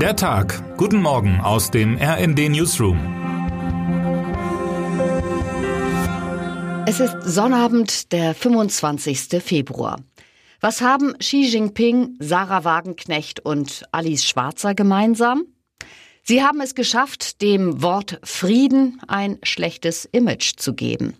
Der Tag. Guten Morgen aus dem RND Newsroom. Es ist Sonnabend, der 25. Februar. Was haben Xi Jinping, Sarah Wagenknecht und Alice Schwarzer gemeinsam? Sie haben es geschafft, dem Wort Frieden ein schlechtes Image zu geben.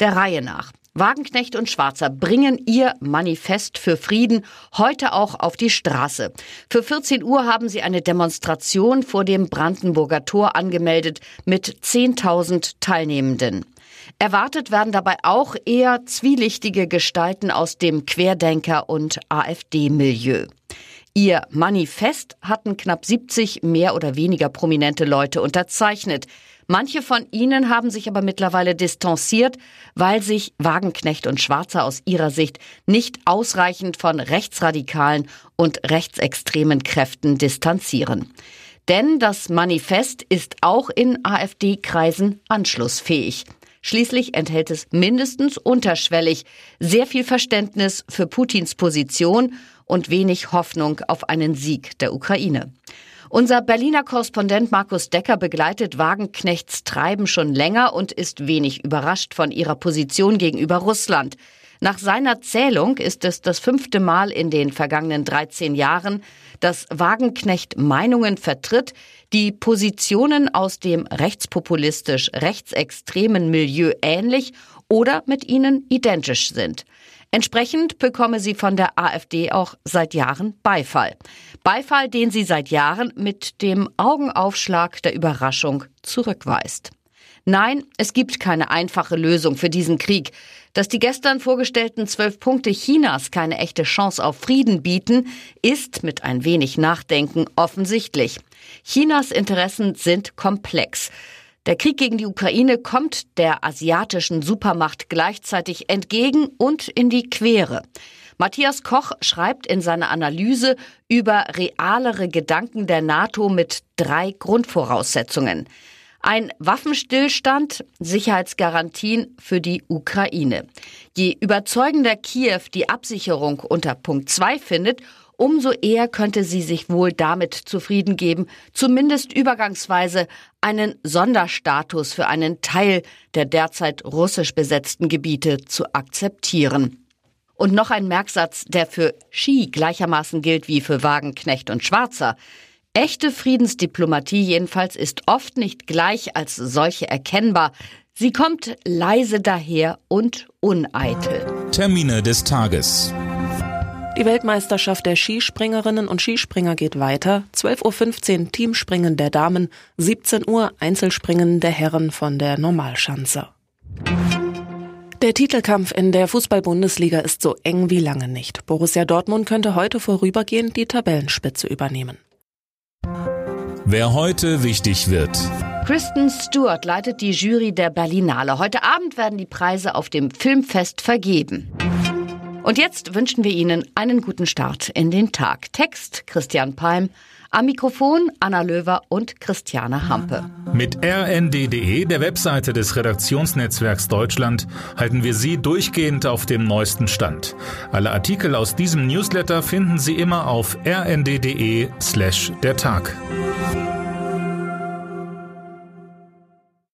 Der Reihe nach. Wagenknecht und Schwarzer bringen ihr Manifest für Frieden heute auch auf die Straße. Für 14 Uhr haben sie eine Demonstration vor dem Brandenburger Tor angemeldet mit 10.000 Teilnehmenden. Erwartet werden dabei auch eher zwielichtige Gestalten aus dem Querdenker- und AfD-Milieu. Ihr Manifest hatten knapp 70 mehr oder weniger prominente Leute unterzeichnet. Manche von ihnen haben sich aber mittlerweile distanziert, weil sich Wagenknecht und Schwarzer aus ihrer Sicht nicht ausreichend von rechtsradikalen und rechtsextremen Kräften distanzieren. Denn das Manifest ist auch in AfD-Kreisen anschlussfähig. Schließlich enthält es mindestens unterschwellig sehr viel Verständnis für Putins Position und wenig Hoffnung auf einen Sieg der Ukraine. Unser Berliner Korrespondent Markus Decker begleitet Wagenknechts Treiben schon länger und ist wenig überrascht von ihrer Position gegenüber Russland. Nach seiner Zählung ist es das fünfte Mal in den vergangenen 13 Jahren, dass Wagenknecht Meinungen vertritt, die Positionen aus dem rechtspopulistisch rechtsextremen Milieu ähnlich oder mit ihnen identisch sind. Entsprechend bekomme sie von der AfD auch seit Jahren Beifall. Beifall, den sie seit Jahren mit dem Augenaufschlag der Überraschung zurückweist. Nein, es gibt keine einfache Lösung für diesen Krieg. Dass die gestern vorgestellten zwölf Punkte Chinas keine echte Chance auf Frieden bieten, ist mit ein wenig Nachdenken offensichtlich. Chinas Interessen sind komplex. Der Krieg gegen die Ukraine kommt der asiatischen Supermacht gleichzeitig entgegen und in die Quere. Matthias Koch schreibt in seiner Analyse über realere Gedanken der NATO mit drei Grundvoraussetzungen. Ein Waffenstillstand, Sicherheitsgarantien für die Ukraine. Je überzeugender Kiew die Absicherung unter Punkt 2 findet, umso eher könnte sie sich wohl damit zufrieden geben, zumindest übergangsweise einen Sonderstatus für einen Teil der derzeit russisch besetzten Gebiete zu akzeptieren. Und noch ein Merksatz, der für Xi gleichermaßen gilt wie für Wagenknecht und Schwarzer. Echte Friedensdiplomatie jedenfalls ist oft nicht gleich als solche erkennbar. Sie kommt leise daher und uneitel. Termine des Tages. Die Weltmeisterschaft der Skispringerinnen und Skispringer geht weiter. 12.15 Uhr Teamspringen der Damen, 17 Uhr Einzelspringen der Herren von der Normalschanze. Der Titelkampf in der Fußball-Bundesliga ist so eng wie lange nicht. Borussia Dortmund könnte heute vorübergehend die Tabellenspitze übernehmen. Wer heute wichtig wird. Kristen Stewart leitet die Jury der Berlinale. Heute Abend werden die Preise auf dem Filmfest vergeben. Und jetzt wünschen wir Ihnen einen guten Start in den Tag. Text Christian Palm, am Mikrofon Anna Löwer und Christiane Hampe. Mit rnd.de, der Webseite des Redaktionsnetzwerks Deutschland, halten wir Sie durchgehend auf dem neuesten Stand. Alle Artikel aus diesem Newsletter finden Sie immer auf rnd.de slash der Tag.